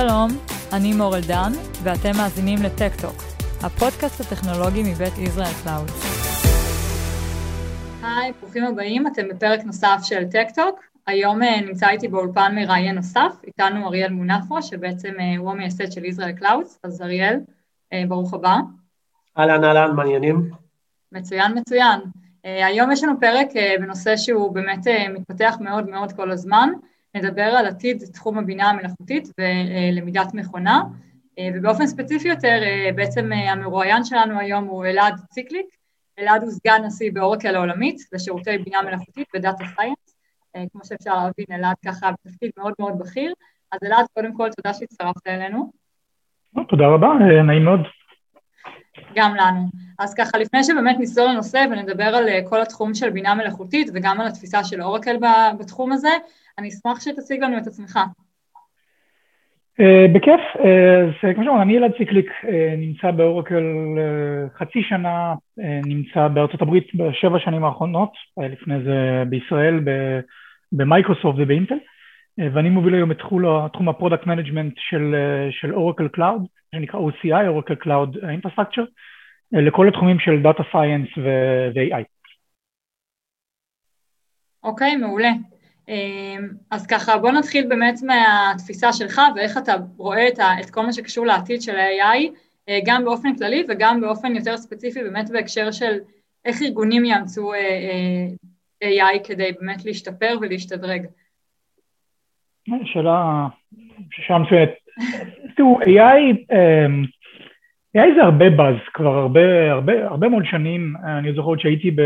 שלום, אני מור אלדן, ואתם מאזינים לטק-טוק, הפודקאסט הטכנולוגי מבית ישראל קלאוד. היי, ברוכים הבאים, אתם בפרק נוסף של טק-טוק. היום אה, נמצא איתי באולפן מראיין נוסף, איתנו אריאל מונפו, שבעצם אה, הוא המייסד של ישראל קלאוד, אז אריאל, אה, ברוך הבא. אהלן, אהלן, מה העניינים. מצוין, מצוין. היום יש לנו פרק בנושא שהוא באמת מתפתח מאוד מאוד כל הזמן. נדבר על עתיד תחום הבינה המלאכותית ולמידת מכונה, ובאופן ספציפי יותר, בעצם המרואיין שלנו היום הוא אלעד ציקליק. אלעד הוא סגן נשיא באורקל העולמית לשירותי בינה מלאכותית ודאטה סייאנס. כמו שאפשר להבין, אלעד ככה בתפקיד מאוד מאוד בכיר. אז אלעד, קודם כל, תודה שהצטרפת אלינו. תודה רבה, נעים מאוד. גם לנו. אז ככה, לפני שבאמת נסלול לנושא ונדבר על כל התחום של בינה מלאכותית וגם על התפיסה של אורקל בתחום הזה, אני אשמח שתציג לנו את עצמך. Uh, בכיף, אה, אז כמו שאמרנו, אני אלעד ציקליק, נמצא באורקל חצי שנה, נמצא בארצות הברית בשבע שנים האחרונות, לפני זה בישראל, במייקרוסופט ובאינטל, ואני מוביל היום את תחום ה product management של, Oracle Cloud, שנקרא OCI, Oracle Cloud Infrastructure, לכל התחומים של data science ו-AI. אוקיי, okay, מעולה. אמ, אז ככה בוא נתחיל באמת מהתפיסה שלך ואיך אתה רואה את, את כל מה שקשור לעתיד של ה-AI אה, גם באופן כללי וגם באופן יותר ספציפי באמת בהקשר של איך ארגונים יאמצו אה, אה, AI כדי באמת להשתפר ולהשתדרג. שאלה, שאלה מצוינת. תראו, AI, אמ, AI זה הרבה באז, כבר הרבה, הרבה, הרבה מאוד שנים, אני זוכר שהייתי ב...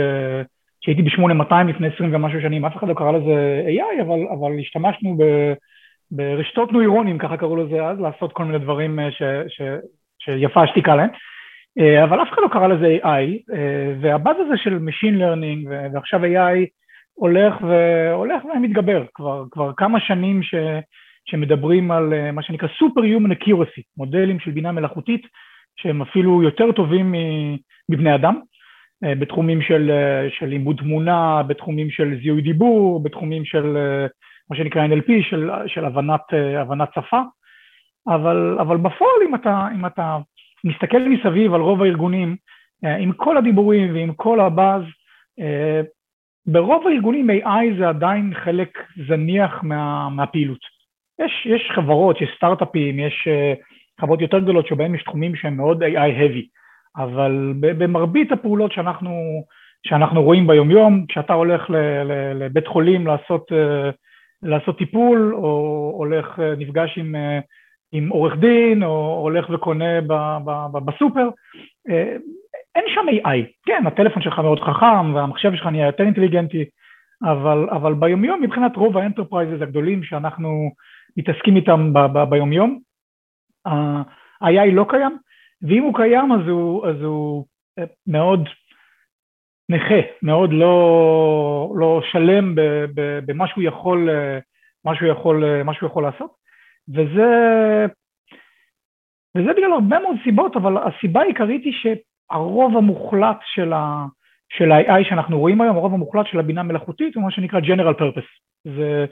כשהייתי ב-8200 לפני 20 ומשהו שנים, אף אחד לא קרא לזה AI, אבל, אבל השתמשנו ב, ברשתות נוירונים, ככה קראו לזה אז, לעשות כל מיני דברים אה, ש, ש, שיפה השתיקה להם. אה, אבל אף אחד לא קרא לזה AI, אה, והבאז הזה של Machine Learning ועכשיו AI הולך, והולך ומתגבר, כבר, כבר כמה שנים ש, שמדברים על מה שנקרא Superhuman Accuracy, מודלים של בינה מלאכותית שהם אפילו יותר טובים מבני אדם. אה, בתחומים של, אה, של לימוד תמונה, בתחומים של זיהוי דיבור, בתחומים של אה, מה שנקרא NLP, של, של הבנת, הבנת שפה, אבל, אבל בפועל אם אתה, אם אתה מסתכל מסביב על רוב הארגונים, עם כל הדיבורים ועם כל הבאז, ברוב הארגונים AI זה עדיין חלק זניח מה, מהפעילות. יש, יש חברות, יש סטארט-אפים, יש חברות יותר גדולות שבהן יש תחומים שהם מאוד AI-heavy. אבל במרבית הפעולות שאנחנו, שאנחנו רואים ביומיום, כשאתה הולך לבית חולים לעשות, אה, לעשות טיפול, או הולך, אה, נפגש עם, אה, עם עורך דין, או הולך וקונה ב, ב, ב, בסופר, אין שם AI. כן, הטלפון שלך מאוד חכם, והמחשב שלך נהיה יותר אינטליגנטי, אבל, אבל ביומיום, מבחינת רוב ה enterprises הגדולים שאנחנו מתעסקים איתם ב, ב, ביומיום, ה-AI לא קיים. ואם הוא קיים אז הוא, אז הוא אה, מאוד נכה, מאוד לא, לא שלם במה שהוא יכול, אה, יכול, אה, יכול לעשות, וזה, וזה בגלל הרבה מאוד סיבות, אבל הסיבה העיקרית היא שהרוב המוחלט של, ה, של ה-AI שאנחנו רואים היום, הרוב המוחלט של הבינה מלאכותית הוא מה שנקרא General Purpose. זה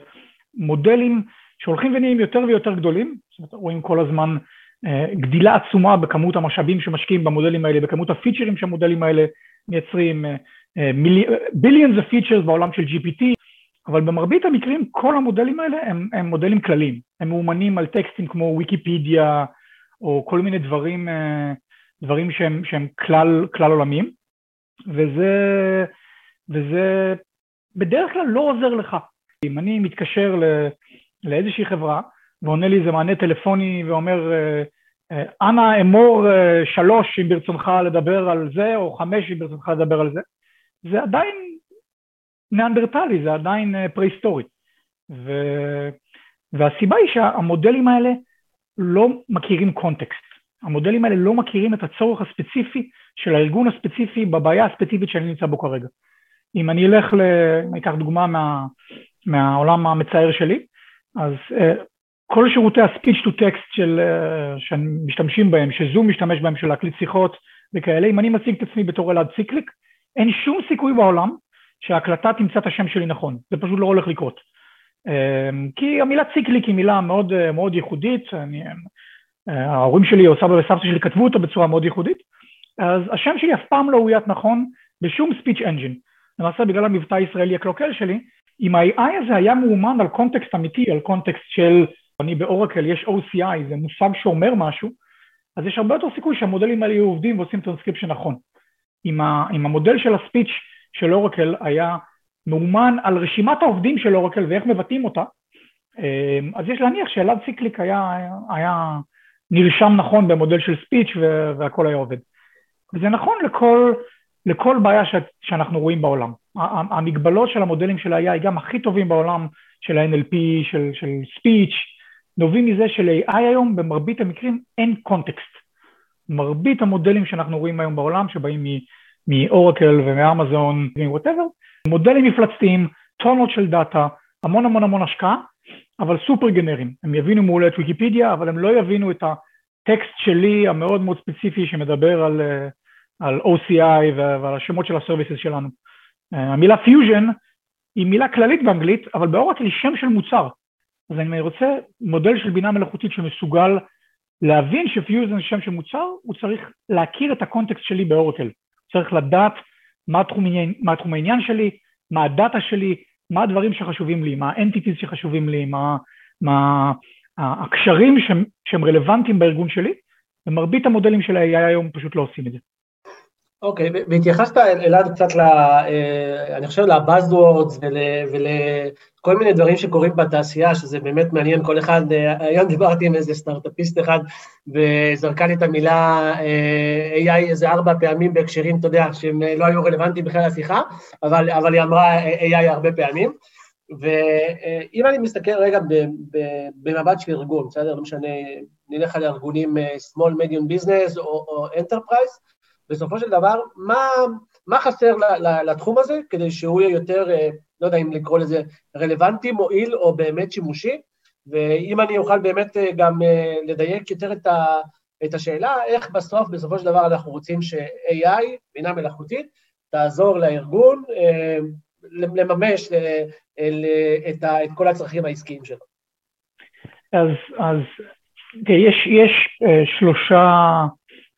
מודלים שהולכים ונהיים יותר ויותר גדולים, זאת אומרת רואים כל הזמן גדילה עצומה בכמות המשאבים שמשקיעים במודלים האלה, בכמות הפיצ'רים שהמודלים האלה מייצרים, ביליאנס אה, הפיצ'רס בעולם של GPT, אבל במרבית המקרים כל המודלים האלה הם, הם מודלים כלליים, הם מאומנים על טקסטים כמו ויקיפדיה או כל מיני דברים, אה, דברים שהם, שהם כלל, כלל עולמיים, וזה, וזה בדרך כלל לא עוזר לך. אם אני מתקשר לאיזושהי חברה ועונה לי איזה מענה טלפוני ואומר, אה, אה, אנא אמור אה, שלוש אם ברצונך לדבר על זה, או חמש אם ברצונך לדבר על זה, זה עדיין ניאנדרטלי, זה עדיין פרה-היסטורי. ו... והסיבה היא שהמודלים האלה לא מכירים קונטקסט. המודלים האלה לא מכירים את הצורך הספציפי של הארגון הספציפי בבעיה הספציפית שאני נמצא בו כרגע. אם אני אלך, ל... אני אקח דוגמה מה... מהעולם המצער שלי, אז כל שירותי ה-speech to text של, uh, שמשתמשים בהם, שזום משתמש בהם של להקליט שיחות וכאלה, אם אני מציג את עצמי בתור אלעד ציקליק, אין שום סיכוי בעולם שההקלטה תמצא את השם שלי נכון, זה פשוט לא הולך לקרות. כי המילה ציקליק היא מילה מאוד, מאוד ייחודית, אני, ההורים שלי או סבא וסבתא שלי כתבו אותה בצורה מאוד ייחודית, אז השם שלי אף פעם לא אוית נכון בשום speech engine. למעשה בגלל המבטא הישראלי הקלוקל שלי, אם ה-AI הזה היה מאומן על context אמיתי, על context של, אני באורקל, יש OCI, זה מושג שאומר משהו, אז יש הרבה יותר סיכוי שהמודלים האלה יהיו עובדים ועושים טרנסקריפשן נכון. אם, ה, אם המודל של ה speech של אורקל היה מאומן על רשימת העובדים של אורקל ואיך מבטאים אותה, אמ, אז יש להניח שאלעד ציקליק היה, היה נרשם נכון במודל של speech והכל היה עובד. וזה נכון לכל, לכל בעיה ש, שאנחנו רואים בעולם. המגבלות של המודלים של ה-AI, גם הכי טובים בעולם, של ה-NLP, של, של speech, נובעים מזה של-AI היום במרבית המקרים אין context. מרבית המודלים שאנחנו רואים היום בעולם, שבאים מאורקל ומאמזון ומ whatever, מודלים מפלצתיים, טונות של data, המון המון המון השקעה, אבל סופר גנריים. הם יבינו מעולה את ויקיפדיה, אבל הם לא יבינו את הטקסט שלי המאוד מאוד ספציפי שמדבר על, אה, על OCI ועל השמות של ה services שלנו. אה, המילה פיוז'ן היא מילה כללית באנגלית, אבל באורקל היא שם של מוצר. אז אני רוצה מודל של בינה מלאכותית שמסוגל להבין שפיוז'ן זה שם של מוצר, הוא צריך להכיר את ה context שלי באורקל. צריך לדעת מה תחום, מה תחום העניין שלי, מה ה data שלי, מה הדברים שחשובים לי, מה ה entities שחשובים לי, מה, מה הקשרים שהם, שהם רלוונטיים בארגון שלי, ומרבית המודלים של ה-AI היום פשוט לא עושים את זה. אוקיי, okay, והתייחסת אלעד קצת, ל, אה, אני חושב, ל buzzwords ולכל מיני דברים שקורים בתעשייה, שזה באמת מעניין, כל אחד, אה, היום דיברתי עם איזה סטארט-אפיסט אחד, וזרקה לי את המילה אה, AI איזה ארבע פעמים בהקשרים, אתה יודע, שהם לא היו רלוונטיים בכלל לשיחה, אבל, אבל היא אמרה AI הרבה פעמים. ואם אני מסתכל רגע במבט של ארגון, בסדר? לא משנה, נלך על ארגונים small medium business או, או enterprise, בסופו של דבר, מה, מה חסר לתחום הזה כדי שהוא יהיה יותר, אה, לא יודע אם לקרוא לזה רלוונטי, מועיל או באמת שימושי, ואם אני אוכל באמת אה, גם אה, לדייק יותר את, ה, את השאלה, איך בסוף, בסופו של דבר אנחנו רוצים ש-AI, בינה מלאכותית, תעזור לארגון לממש את, ה, את כל הצרכים העסקיים שלו. אז, אז יש, יש שלושה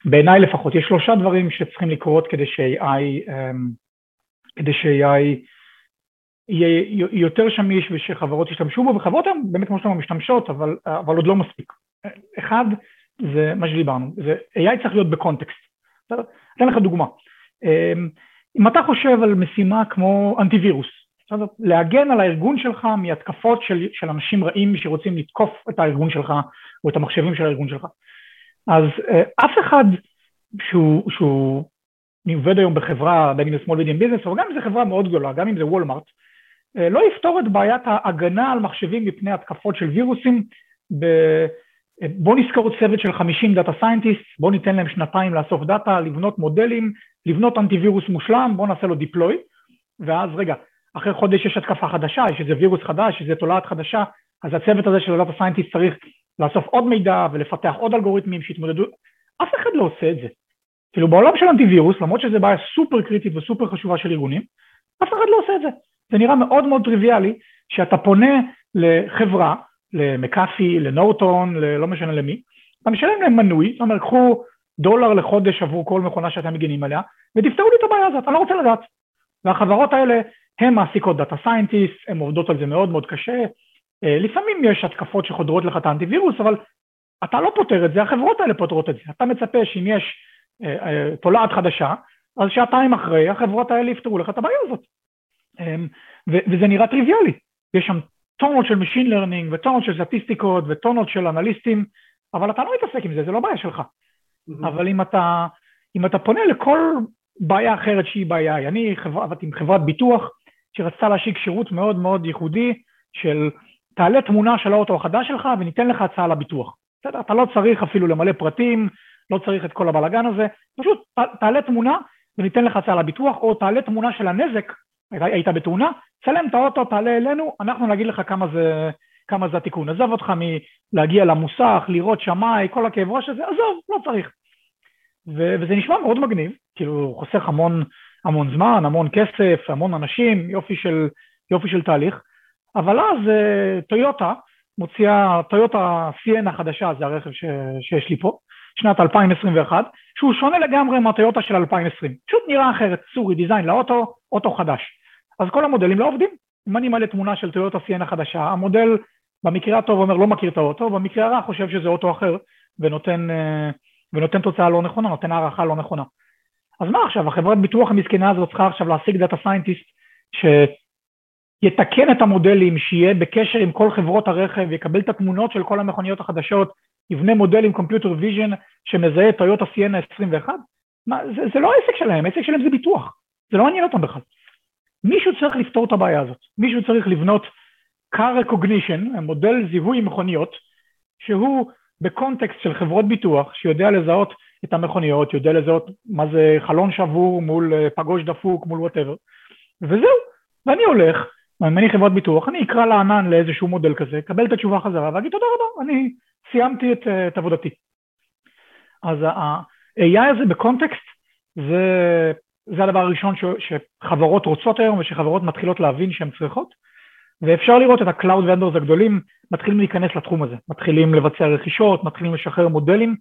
בעיניי לפחות, יש שלושה דברים שצריכים לקרות כדי ש-AI, אמ, כדי ש-AI יהיה יותר שמיש ושחברות ישתמשו בו, וחברות הן באמת כמו שאתה משתמשות, אבל, אבל עוד לא מספיק. אחד, זה מה שדיברנו, זה AI צריך להיות בקונטקסט. אתן לך דוגמה. אמ, אם אתה חושב על משימה כמו אנטיווירוס, להגן על הארגון שלך מהתקפות של, של אנשים רעים שרוצים לתקוף את הארגון שלך או את המחשבים של הארגון שלך. אז אה, אף אחד שהוא, שהוא עובד היום בחברה, בין אם זה small medium business, או גם אם זו חברה מאוד גדולה, גם אם זה וולמארט, אה, לא יפתור את בעיית ההגנה על מחשבים מפני התקפות של וירוסים. ב... אה, בואו נשכור צוות של 50 data scientist, בואו ניתן להם שנתיים לאסוף data, לבנות מודלים, לבנות אנטיווירוס מושלם, בואו נעשה לו deploy, ואז רגע, אחרי חודש יש התקפה חדשה, יש איזה וירוס חדש, יש איזה תולעת חדשה, אז הצוות הזה של ה data scientist צריך לאסוף עוד מידע ולפתח עוד אלגוריתמים שיתמודדו, אף אחד לא עושה את זה. כאילו בעולם של אנטיווירוס, למרות שזו בעיה סופר קריטית וסופר חשובה של ארגונים, אף אחד לא עושה את זה. זה נראה מאוד מאוד טריוויאלי שאתה פונה לחברה, למקאפי, לנורטון, לא משנה למי, אתה משלם להם מנוי, זאת אומרת, קחו דולר לחודש עבור כל מכונה שאתם מגינים עליה, ותפתרו לי את הבעיה הזאת, אני לא רוצה לדעת. והחברות האלה, הן מעסיקות data scientist, הן עובדות על זה מאוד מאוד קשה, לפעמים יש התקפות שחודרות לך את האנטיווירוס, אבל אתה לא פותר את זה, החברות האלה פותרות את זה. אתה מצפה שאם יש אה, אה, תולעת חדשה, אז שעתיים אחרי החברות האלה יפתרו לך את הבעיה הזאת. אמ, וזה נראה טריוויאלי. יש שם טונות של Machine Learning וטונות של סטטיסטיקות וטונות של אנליסטים, אבל אתה לא מתעסק עם זה, זה לא בעיה שלך. Mm-hmm. אבל אם אתה, אם אתה פונה לכל בעיה אחרת שהיא בעיה, אני עבדתי עם חברת ביטוח שרצתה להשיק שירות מאוד מאוד ייחודי של תעלה תמונה של האוטו החדש שלך וניתן לך הצעה לביטוח. בסדר? אתה לא צריך אפילו למלא פרטים, לא צריך את כל הבלאגן הזה, פשוט תעלה תמונה וניתן לך הצעה לביטוח, או תעלה תמונה של הנזק, היית בתאונה, צלם את האוטו, תעלה אלינו, אנחנו נגיד לך כמה זה, כמה זה התיקון. עזוב אותך מלהגיע למוסך, לראות שמאי, כל הכאב ראש הזה, עזוב, לא צריך. ו- וזה נשמע מאוד מגניב, כאילו חוסך המון, המון זמן, המון כסף, המון אנשים, יופי של, יופי של תהליך, אבל אז טויוטה מוציאה, טויוטה CN החדשה, זה הרכב ש, שיש לי פה, שנת 2021, שהוא שונה לגמרי מהטויוטה של 2020. פשוט נראה אחרת, סורי, דיזיין לאוטו, אוטו חדש. אז כל המודלים לא עובדים. אם אני מעלה תמונה של טויוטה CN החדשה, המודל במקרה הטוב אומר לא מכיר את האוטו, במקרה הרע חושב שזה אוטו אחר ונותן, אה, ונותן תוצאה לא נכונה, נותן הערכה לא נכונה. אז מה עכשיו, החברת ביטוח המסכנה הזאת צריכה עכשיו להשיג data scientist שיתקן את המודלים, שיהיה בקשר עם כל חברות הרכב, יקבל את התמונות של כל המכוניות החדשות, יבנה מודל עם computer vision שמזהה את טויוטה סיינה 21? מה, זה, זה לא העסק שלהם, העסק שלהם זה ביטוח, זה לא מעניין אותם בכלל. מישהו צריך לפתור את הבעיה הזאת, מישהו צריך לבנות car recognition, מודל זיהוי מכוניות, שהוא ב context של חברות ביטוח, שיודע לזהות את המכוניות, יודע לזהות מה זה חלון שבור מול אה, פגוש דפוק מול whatever, וזהו, ואני הולך, אם אני חברת ביטוח, אני אקרא לענן לאיזשהו מודל כזה, אקבל את התשובה חזרה ואגיד תודה רבה, אני סיימתי את, אה, את עבודתי. אז ה-AI הזה ב context זה, זה הדבר הראשון ש, שחברות רוצות היום ושחברות מתחילות להבין שהן צריכות, ואפשר לראות את ה-Cloud Vendors הגדולים מתחילים להיכנס לתחום הזה, מתחילים לבצע רכישות, מתחילים לשחרר מודלים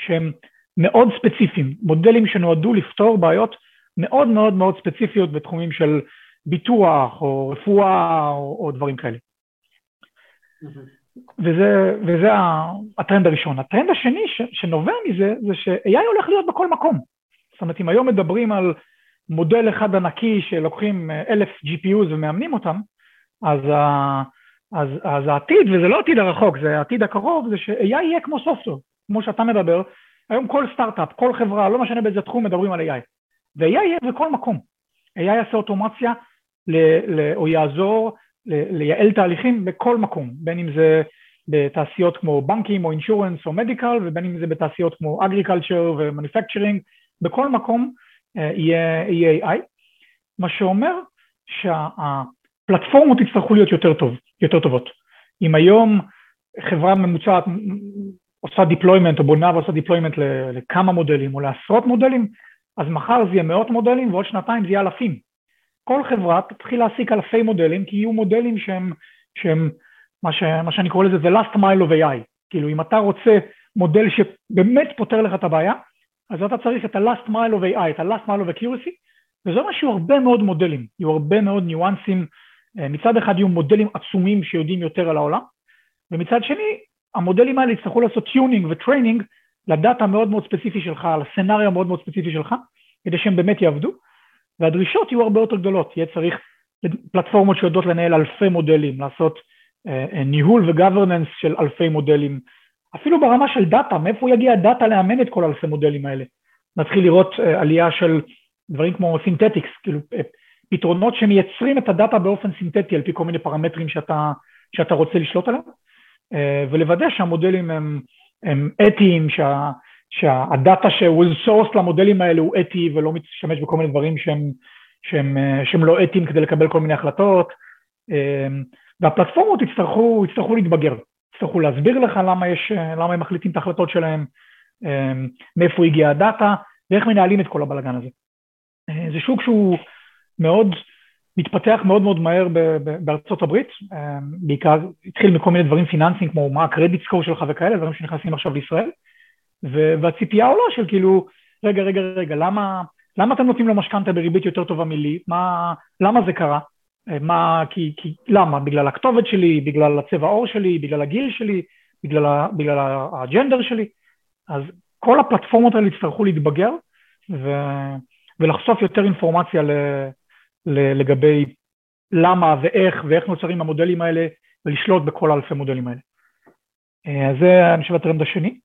שהם מאוד ספציפיים, מודלים שנועדו לפתור בעיות מאוד מאוד מאוד ספציפיות בתחומים של ביטוח או רפואה או, או דברים כאלה. וזה, וזה הטרנד הראשון. הטרנד השני ש, שנובע מזה זה ש-AI הולך להיות בכל מקום. זאת אומרת, אם היום מדברים על מודל אחד ענקי שלוקחים אלף GPUs ומאמנים אותם, אז, ה, אז, אז העתיד, וזה לא העתיד הרחוק, זה העתיד הקרוב, זה ש-AI יהיה כמו software, כמו שאתה מדבר, היום כל סטארט-אפ, כל חברה, לא משנה באיזה תחום מדברים על AI. ו-AI יהיה בכל מקום. AI יעשה אוטומציה או יעזור ל, לייעל תהליכים בכל מקום, בין אם זה בתעשיות כמו בנקים או insurance או medical, ובין אם זה בתעשיות כמו agriculture ו manufacturing, בכל מקום יהיה, יהיה AI, מה שאומר שהפלטפורמות יצטרכו להיות יותר, טוב, יותר טובות. אם היום חברה ממוצעת עושה deployment או בונה ועושה deployment לכמה מודלים או לעשרות מודלים, אז מחר זה יהיה מאות מודלים ועוד שנתיים זה יהיה אלפים. כל חברה תתחיל להעסיק אלפי מודלים, כי יהיו מודלים שהם, שהם מה, ש, מה שאני קורא לזה the last mile of AI. כאילו אם אתה רוצה מודל שבאמת פותר לך את הבעיה, אז אתה צריך את ה-last mile of AI, את ה-last mile of accuracy, וזה אומר שיהיו הרבה מאוד מודלים, יהיו הרבה מאוד ניואנסים, אה, מצד אחד יהיו מודלים עצומים שיודעים יותר על העולם, ומצד שני המודלים האלה יצטרכו לעשות tuning ו training לדאטה מאוד מאוד ספציפי שלך, ל scenario מאוד מאוד ספציפי שלך, כדי שהם באמת יעבדו, והדרישות יהיו הרבה יותר גדולות, יהיה צריך פלטפורמות שיודעות לנהל אלפי מודלים, לעשות אה, ניהול ו governance של אלפי מודלים, אפילו ברמה של דאטה, מאיפה יגיע הדאטה לאמן את כל אלפי מודלים האלה? נתחיל לראות אה, עלייה של דברים כמו synthetics, כאילו אה, פתרונות שמייצרים את הדאטה באופן סינתטי על פי כל מיני פרמטרים שאתה, שאתה רוצה לשלוט עליהם. אה, ולוודא שהמודלים הם, הם אתיים, שה, שהדאטה ש-was sourced למודלים האלה הוא אתי ולא משתמש בכל מיני דברים שהם, שהם, אה, שהם לא אתיים כדי לקבל כל מיני החלטות, אה, והפלטפורמות יצטרכו, יצטרכו להתבגר, יצטרכו להסביר לך למה, יש, למה הם מחליטים את ההחלטות שלהם, מאיפה הגיע הדאטה ואיך מנהלים את כל הבלאגן הזה. זה שוק שהוא מאוד מתפתח מאוד מאוד מהר בארצות הברית, אה, בעיקר התחיל מכל מיני דברים פיננסיים כמו מה הקרדיט סקור שלך וכאלה, דברים שנכנסים עכשיו לישראל, והציפייה עולה של כאילו, רגע, רגע, רגע, למה, למה אתם נותנים לו משכנתה בריבית יותר טובה מלי? מה, למה זה קרה? אה, מה, כי, כי, למה? בגלל הכתובת שלי, בגלל הצבע עור שלי, בגלל הגיל שלי, בגלל, בגלל הג'נדר שלי? אז כל הפלטפורמות האלה יצטרכו להתבגר ו, ולחשוף יותר אינפורמציה ל... לגבי למה ואיך ואיך נוצרים המודלים האלה ולשלוט בכל אלפי מודלים האלה. אה, אז זה אני חושב הטרנד השני.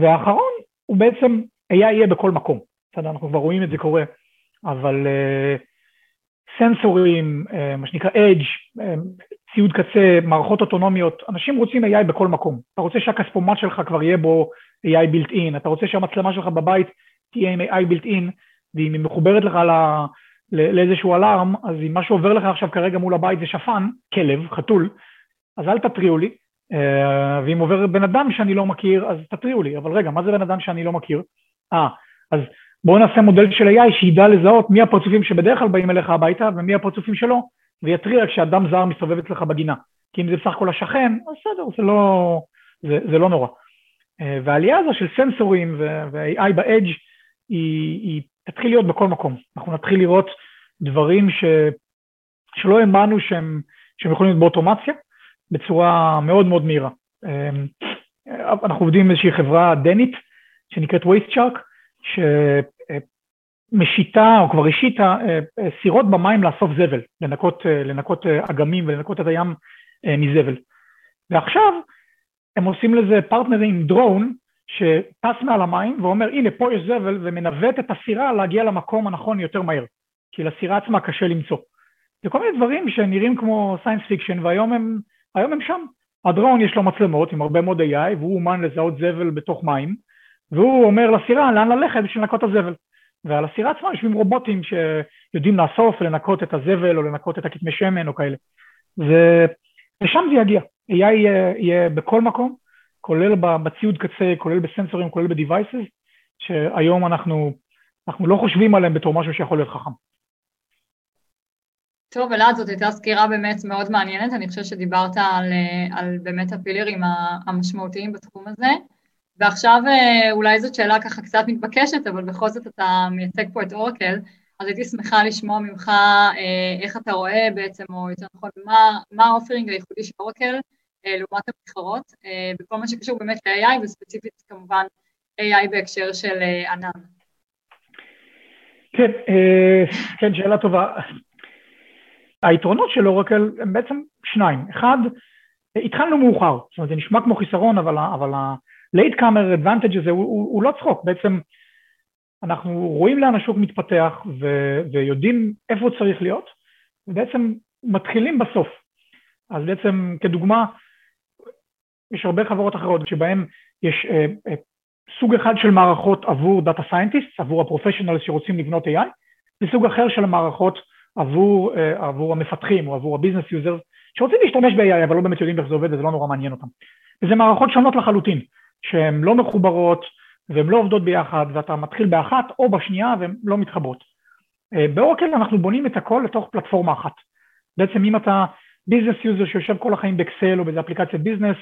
והאחרון הוא בעצם AI יהיה בכל מקום. בסדר, אנחנו כבר רואים את זה קורה, אבל uh, סנסורים, uh, מה שנקרא Edge, uh, ציוד קצה, מערכות אוטונומיות, אנשים רוצים AI בכל מקום. אתה רוצה שהכספומט שלך כבר יהיה בו AI built in, אתה רוצה שהמצלמה שלך בבית תהיה עם AI built in, ואם היא מחוברת לך לאיזשהו אלארם, אז אם משהו עובר לך עכשיו כרגע מול הבית זה שפן, כלב, חתול, אז אל תתריעו לי, אה, ואם עובר בן אדם שאני לא מכיר, אז תתריעו לי, אבל רגע, מה זה בן אדם שאני לא מכיר? אה, אז בואו נעשה מודל של AI שידע לזהות מי הפרצופים שבדרך כלל באים אליך הביתה ומי הפרצופים שלו, ויתריע כשאדם זר מסתובב אצלך בגינה. כי אם זה בסך הכל השכן, אז בסדר, זה לא, זה, זה לא נורא. אה, והעלייה הזו של סנסורים ו-AI ב-edge היא, היא תתחיל להיות בכל מקום. אנחנו נתחיל לראות דברים ש, שלא האמנו שהם, שהם יכולים להיות באוטומציה בצורה מאוד מאוד מהירה. אה, אנחנו עובדים עם איזושהי חברה דנית שנקראת waste shark, שמשיתה או כבר השיתה אה, סירות במים לאסוף זבל, לנקות, לנקות אגמים ולנקות את הים מזבל. ועכשיו הם עושים לזה פרטנרים עם דרון שטס מעל המים ואומר הנה פה יש זבל ומנווט את הסירה להגיע למקום הנכון יותר מהר כי לסירה עצמה קשה למצוא. זה כל מיני דברים שנראים כמו science fiction והיום הם, הם שם. הדרון יש לו מצלמות עם הרבה מאוד AI והוא אומן לזהות זבל בתוך מים והוא אומר לסירה לאן ללכת בשביל לנקות את הזבל. ועל הסירה עצמה יושבים רובוטים שיודעים לאסוף ולנקות את הזבל או לנקות את הכתמי שמן או כאלה. ושם זה יגיע. AI יהיה, יהיה בכל מקום, כולל בציוד קצה, כולל בסנסורים, כולל ב-Devices, שהיום אנחנו, אנחנו לא חושבים עליהם בתור משהו שיכול להיות חכם. טוב, אלעד, זאת הייתה סקירה באמת מאוד מעניינת, אני חושבת שדיברת על, על באמת הפילרים המשמעותיים בתחום הזה, ועכשיו אה, אולי זאת שאלה ככה קצת מתבקשת, אבל בכל זאת אתה מייצג פה את אורקל, אז הייתי שמחה לשמוע ממך אה, איך אתה רואה בעצם, או יותר נכון, מה, מה האופרינג הייחודי של אורקל אה, לעומת המתחרות, אה, בכל מה שקשור באמת ל-AI, וספציפית כמובן AI בהקשר של אה, ענן. כן, כן, שאלה טובה. היתרונות של אורקל הם בעצם שניים. אחד, התחלנו מאוחר, זאת אומרת זה נשמע כמו חיסרון, אבל, אבל ה-late comer advantage הזה הוא, הוא, הוא לא צחוק, בעצם אנחנו רואים לאן השוק מתפתח ו, ויודעים איפה הוא צריך להיות, ובעצם מתחילים בסוף. אז בעצם כדוגמה, יש הרבה חברות אחרות שבהן יש אה, אה, סוג אחד של מערכות עבור data scientist, עבור ה professionals שרוצים לבנות AI, וסוג אחר של מערכות עבור, אה, עבור המפתחים או עבור ה business user שרוצים להשתמש ב-AI אבל לא באמת יודעים איך זה עובד וזה לא נורא מעניין אותם. וזה מערכות שונות לחלוטין, שהן לא מחוברות והן לא עובדות ביחד ואתה מתחיל באחת או בשנייה והן לא מתחברות. אה, באורקל אנחנו בונים את הכל לתוך פלטפורמה אחת. בעצם אם אתה business user שיושב כל החיים באקסל או באיזה אפליקציית business,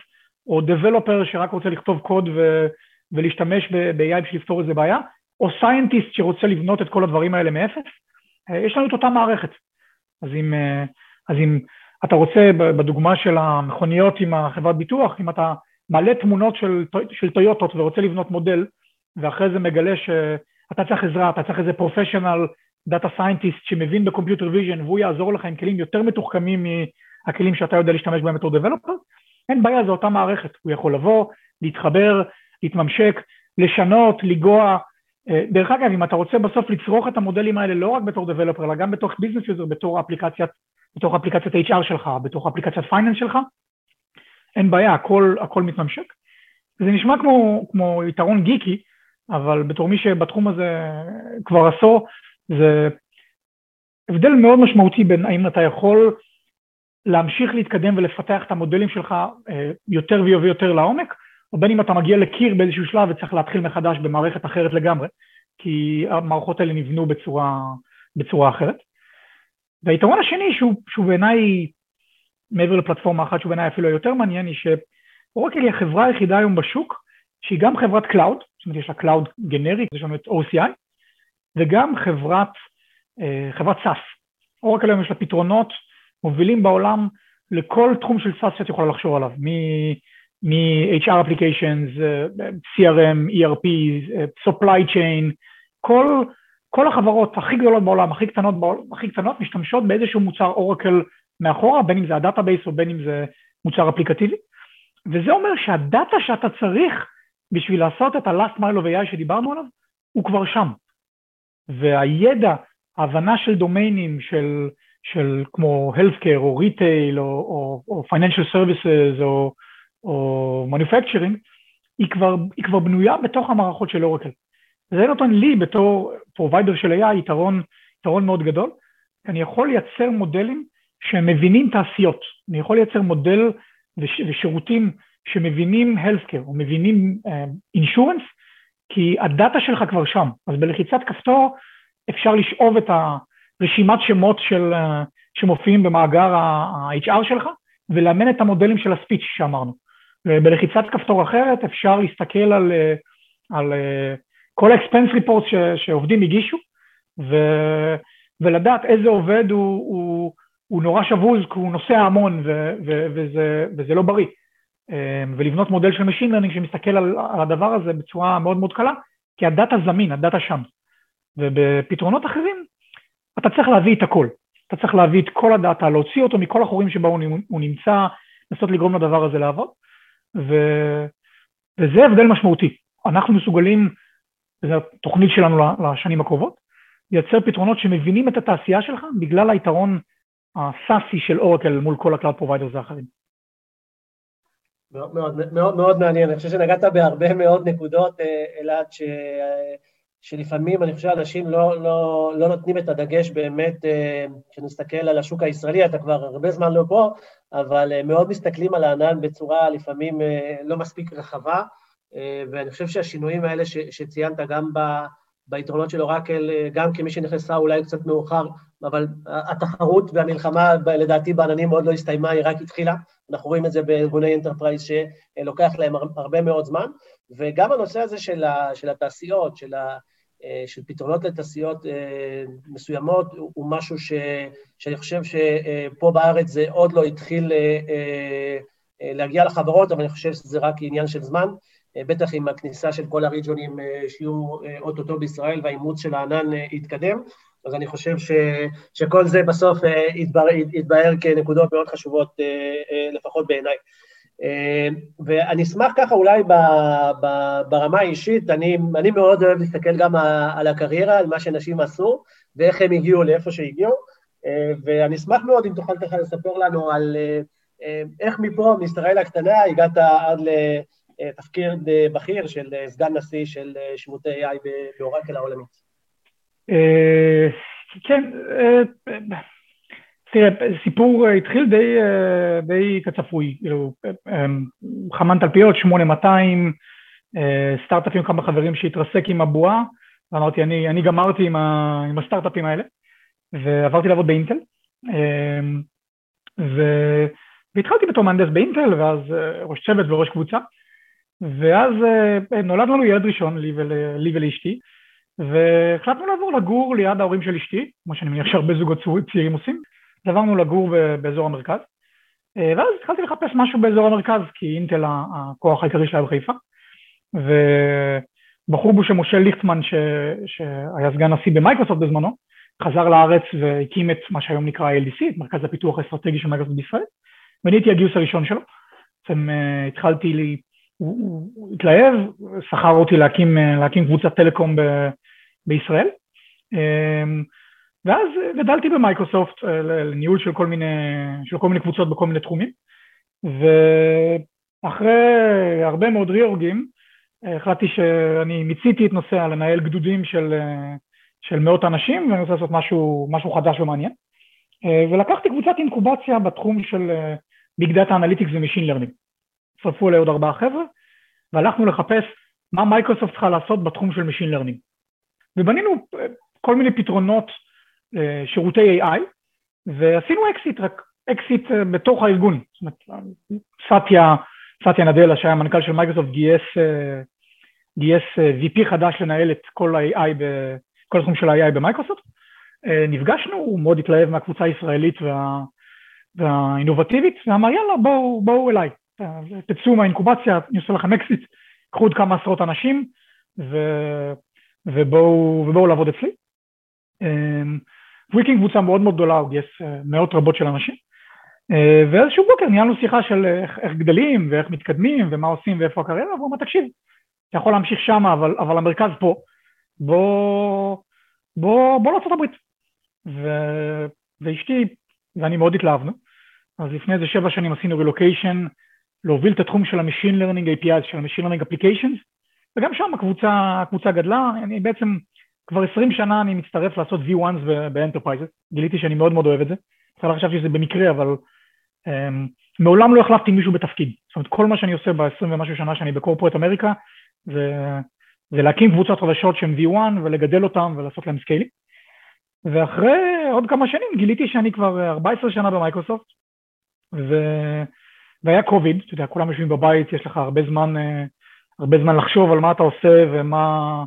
או developer שרק רוצה לכתוב קוד ו, ולהשתמש ב-AI בשביל לפתור איזה בעיה, או scientist שרוצה לבנות את כל הדברים האלה מאפס, יש לנו את אותה מערכת. אז אם, אה, אז אם אתה רוצה, בדוגמה של המכוניות עם החברת ביטוח, אם אתה מעלה תמונות של, של טויוטות ורוצה לבנות מודל, ואחרי זה מגלה שאתה צריך עזרה, אתה צריך איזה professional data scientist שמבין ב computer vision והוא יעזור לך עם כלים יותר מתוחכמים מהכלים שאתה יודע להשתמש בהם בתור developer, אין בעיה, זו אותה מערכת. הוא יכול לבוא, להתחבר, להתממשק, לשנות, לנגוע. אה, דרך אגב, אם אתה רוצה בסוף לצרוך את המודלים האלה לא רק בתור developer, אלא גם בתוך business user, בתור אפליקציית, בתוך אפליקציית HR שלך, בתוך אפליקציית finance שלך, אין בעיה, הכל, הכל מתממשק. זה נשמע כמו, כמו יתרון גיקי, אבל בתור מי שבתחום הזה כבר עשור, זה הבדל מאוד משמעותי בין האם אתה יכול להמשיך להתקדם ולפתח את המודלים שלך אה, יותר ויותר לעומק, או בין אם אתה מגיע לקיר באיזשהו שלב וצריך להתחיל מחדש במערכת אחרת לגמרי, כי המערכות האלה נבנו בצורה, בצורה אחרת. והיתרון השני שהוא, שהוא בעיניי, מעבר לפלטפורמה אחת שהוא בעיניי אפילו יותר מעניין, היא שאורקל היא החברה היחידה היום בשוק שהיא גם חברת cloud, זאת אומרת יש לה cloud גנרי, יש לנו את OCI, וגם חברת, אה, חברת SaaS. אורקל היום יש לה פתרונות מובילים בעולם לכל תחום של SaaS שאת יכולה לחשוב עליו, מ-HR applications, CRM, ERP, supply chain, כל, כל החברות הכי גדולות בעולם, הכי קטנות, הכי קטנות, משתמשות באיזשהו מוצר אורקל מאחורה, בין אם זה ה database או בין אם זה מוצר אפליקטיבי, וזה אומר שהדאטה שאתה צריך בשביל לעשות את ה-last mile of AI שדיברנו עליו, הוא כבר שם. והידע, ההבנה של דומיינים, של של כמו healthcare או retail או, או, או financial services או, או manufacturing, היא כבר, היא כבר בנויה בתוך המערכות של אורקל. זה נותן לי בתור provider של AI יתרון, יתרון מאוד גדול, אני יכול לייצר מודלים שמבינים תעשיות, אני יכול לייצר מודל וש, ושירותים שמבינים healthcare או מבינים uh, insurance, כי הדאטה שלך כבר שם, אז בלחיצת כפתור אפשר לשאוב את, ה, רשימת שמות של, אה, שמופיעים במאגר ה-HR שלך, ולאמן את המודלים של הספיץ' שאמרנו. ובלחיצת כפתור אחרת אפשר להסתכל על, על כל ה-expense reports ש, שעובדים הגישו, ו, ולדעת איזה עובד הוא, הוא, הוא נורא שבוז, כי הוא נוסע המון ו, ו, וזה, וזה לא בריא. ולבנות מודל של Machine Learning שמסתכל על, על הדבר הזה בצורה מאוד מאוד קלה, כי הדאטה זמין, הדאטה שם. ובפתרונות אחרים אתה צריך להביא את הכל. אתה צריך להביא את כל הדאטה, להוציא אותו מכל החורים שבו הוא נמצא, לנסות לגרום לדבר הזה לעבוד, ו... וזה הבדל משמעותי. אנחנו מסוגלים, וזו התוכנית שלנו לשנים הקרובות, לייצר פתרונות שמבינים את התעשייה שלך בגלל היתרון הסאסי של אורקל מול כל ה-Cloud Providers האחרים. מאוד, מאוד, מאוד, מאוד מעניין, אני חושב שנגעת בהרבה מאוד נקודות, אה, אלעד, ש... שלפעמים אני חושב שאנשים לא, לא, לא נותנים את הדגש באמת, אה, כשנסתכל על השוק הישראלי, אתה כבר הרבה זמן לא פה, אבל אה, מאוד מסתכלים על הענן בצורה לפעמים אה, לא מספיק רחבה, ואני חושב שהשינויים האלה ש, שציינת גם ב, ביתרונות של אורקל, גם כמי שנכנסה אולי קצת מאוחר, אבל התחרות והמלחמה לדעתי בעננים עוד לא הסתיימה, היא רק התחילה, אנחנו רואים את זה בארגוני enterprise שלוקח להם הרבה מאוד זמן, וגם הנושא הזה של, ה, של התעשיות, של, ה, של פתרונות לתעשיות אה, מסוימות, הוא משהו ש, שאני חושב שפה בארץ זה עוד לא התחיל אה, להגיע לחברות, אבל אני חושב שזה רק עניין של זמן, בטח עם הכניסה של כל הריג'ונים שיהיו אוטוטו בישראל והאימוץ של הענן יתקדם, אז אני חושב ש, שכל זה בסוף יתבהר כנקודות מאוד חשובות, לפחות בעיניי. אה, ואני אשמח ככה אולי ב, ב, ברמה האישית, אני, אני מאוד אוהב להסתכל גם על הקריירה, על מה שאנשים עשו ואיך הם הגיעו לאיפה שהגיעו, אה, ואני אשמח מאוד אם תוכל ככה לספר לנו על אה, איך מפה, מישראל הקטנה, הגעת עד לתפקיד בכיר של סגן נשיא של שירותי AI באורקל העולמית. כן, תראה, סיפור התחיל די, אה, די כצפוי, כאילו, אה, חמן תלפיות, 8200, אה, סטארט-אפים, כמה חברים שהתרסק עם הבועה, ואמרתי, אני, אני גמרתי עם, ה, עם הסטארט-אפים האלה, ועברתי לעבוד באינטל, ו, והתחלתי בתור מהנדס באינטל, ואז ראש צוות וראש קבוצה, ואז נולד לנו ילד ראשון, לי, ול, לי ולאשתי, והחלטנו לעבור לגור ליד ההורים של אשתי, כמו שאני מניח שהרבה זוגות צעירים עושים, עברנו לגור באזור המרכז, אה, ואז התחלתי לחפש משהו באזור המרכז, כי אינטל הכוח העיקרי שלה בחיפה, ובחור בשם משה ליכטמן, ש... שהיה סגן נשיא במייקרוסופט בזמנו, חזר לארץ והקים את מה שהיום נקרא ILDC, את מרכז הפיתוח האסטרטגי של מייקרוסופט בישראל, ואני הייתי הגיוס הראשון שלו. בעצם אה, התחלתי לי, הוא התלהב, שכר אותי להקים, אה, להקים קבוצת טלקום ב... בישראל. ואז גדלתי במייקרוסופט אה, לניהול של כל מיני, של כל מיני קבוצות בכל מיני תחומים, ואחרי הרבה מאוד ריאורגים, אה, החלטתי שאני מיציתי את נושא לנהל גדודים של, אה, של מאות אנשים, ואני רוצה לעשות משהו, משהו חדש ומעניין. ולקחתי קבוצת אינקובציה בתחום של big data analytics ו machine learning. הצטרפו אליי עוד ארבעה חבר'ה, והלכנו לחפש מה מייקרוסופט צריכה לעשות בתחום של machine learning. ובנינו כל מיני פתרונות אה, שירותי AI, ועשינו אקזיט, רק אקזיט אה, בתוך הארגון. זאת אומרת, סאטיה, סאטיה נאדלה, שהיה מנכ"ל של מייקרוסופט, גייס, אה, גייס VP חדש לנהל את כל ה-AI, כל התחום של ה-AI במייקרוסופט. נפגשנו, הוא מאוד התלהב מהקבוצה הישראלית וה, והאינובטיבית, ואמר יאללה בואו, בואו אליי, תצאו מהאינקובציה, אני עושה לכם אקזיט, קחו עוד כמה עשרות אנשים ו, ובואו, ובואו לעבוד אצלי. הקים קבוצה מאוד מאוד גדולה, הוא גייס אה, מאות רבות של אנשים. אה, ואיזשהו בוקר ניהלנו שיחה של איך, איך גדלים ואיך מתקדמים ומה עושים ואיפה הקריירה, והוא אמר, תקשיב, אתה יכול להמשיך שם, אבל, אבל המרכז פה, בוא, בוא, בוא לארצות הברית. ו, ואשתי ואני מאוד התלהבנו, אז לפני איזה שבע שנים עשינו רילוקיישן, להוביל את התחום של ה machine learning API, של ה machine learning applications, וגם שם הקבוצה, הקבוצה גדלה, אני בעצם כבר עשרים שנה אני מצטרף לעשות V1s ב enterprises, גיליתי שאני מאוד מאוד אוהב את זה, בכלל חשבתי שזה במקרה, אבל um, מעולם לא החלפתי מישהו בתפקיד. זאת אומרת, כל מה שאני עושה ב-20 ומשהו שנה שאני ב corporate America, זה, זה להקים קבוצות חדשות שהן V1 ולגדל אותן ולעשות להן סקיילים. ואחרי עוד כמה שנים גיליתי שאני כבר 14 שנה במייקרוסופט, ו... והיה קוביד, אתה יודע, כולם יושבים בבית, יש לך הרבה זמן, הרבה זמן לחשוב על מה אתה עושה ומה,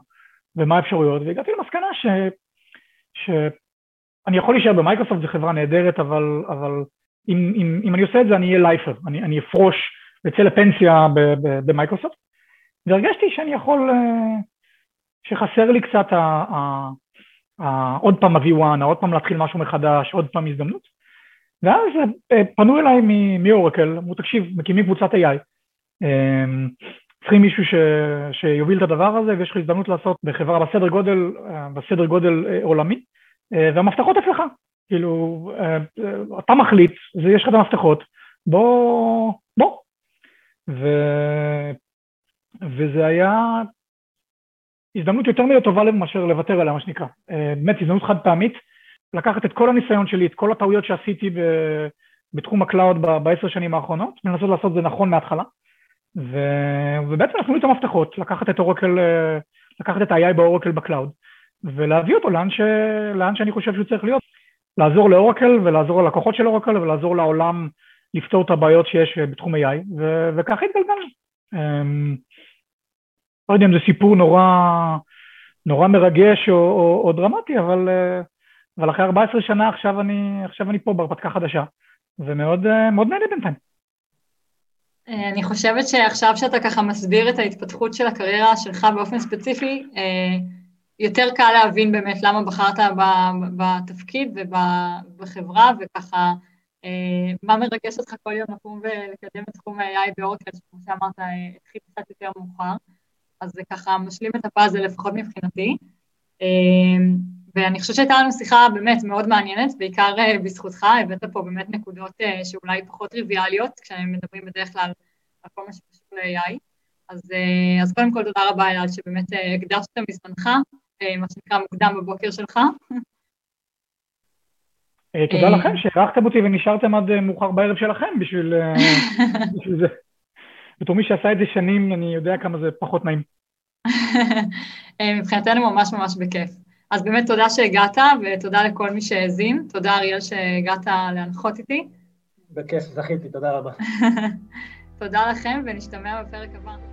ומה האפשרויות, והגעתי למסקנה ש... שאני יכול להישאר במייקרוסופט, זו חברה נהדרת, אבל, אבל אם, אם, אם אני עושה את זה אני אהיה לייפר, אני, אני אפרוש ואצא לפנסיה במייקרוסופט, והרגשתי שאני יכול, אה, שחסר לי קצת ה, ה, ה, עוד פעם ה-V1, עוד פעם להתחיל משהו מחדש, עוד פעם הזדמנות, ואז אה, פנו אליי מאורקל, אמרו תקשיב, מקימים קבוצת AI, אה, צריכים מישהו ש, שיוביל את הדבר הזה ויש לך הזדמנות לעשות בחברה בסדר גודל, בסדר גודל עולמי, והמפתחות אצלך, כאילו, אה, אה, אתה מחליט, יש לך את המפתחות, בוא, בוא. ו... וזה היה הזדמנות יותר מדי טובה מאשר לוותר עליה, מה שנקרא. אה, באמת, הזדמנות חד פעמית, לקחת את כל הניסיון שלי, את כל הטעויות שעשיתי ב... בתחום ה cloud בעשר שנים האחרונות, ולנסות לעשות את זה נכון מההתחלה. ו... ובעצם לי את המפתחות, לקחת את Oracle, לקחת את ה-AI ב Oracle ב cloud, ולהביא אותו לאן, ש... לאן שאני חושב שהוא צריך להיות. לעזור ל Oracle ולעזור ללקוחות של Oracle ולעזור לעולם לפתור את הבעיות שיש בתחום AI, ו- וככה התגלגלנו. Um, לא יודע אם זה סיפור נורא, נורא מרגש או, או, או דרמטי, אבל, uh, אבל אחרי 14 שנה עכשיו אני, עכשיו אני פה בהרפתקה חדשה, ומאוד נהנה בינתיים. אה, אני חושבת שעכשיו שאתה ככה מסביר את ההתפתחות של הקריירה שלך באופן ספציפי, יותר קל להבין באמת למה בחרת בתפקיד ובחברה, וככה אה, מה מרגש אותך כל יום לקום ולקדם את תחום ה-AI באורקל, שכמו שאמרת, אה, התחיל קצת יותר מאוחר, אז זה ככה משלים את הפאזל לפחות מבחינתי. אה, ואני חושבת שהייתה לנו שיחה באמת מאוד מעניינת, בעיקר בזכותך, הבאת פה באמת נקודות שאולי פחות טריוויאליות, כשמדברים בדרך כלל על כל מה שקשור ל-AI. אז, אז קודם כל תודה רבה אלעד שבאמת הקדשת מזמנך אה, מה שנקרא מוקדם בבוקר שלך. אה, תודה אה, לכם שהערכתם אותי ונשארתם עד מאוחר בערב שלכם בשביל, בשביל זה. בתור מי שעשה את זה שנים, אני יודע כמה זה פחות נעים. מבחינתנו ממש ממש בכיף. אז באמת תודה שהגעת, ותודה לכל מי שהאזין. תודה, אריאל, שהגעת להנחות איתי. בכיף, זכיתי, תודה רבה. תודה לכם, ונשתמע בפרק הבא.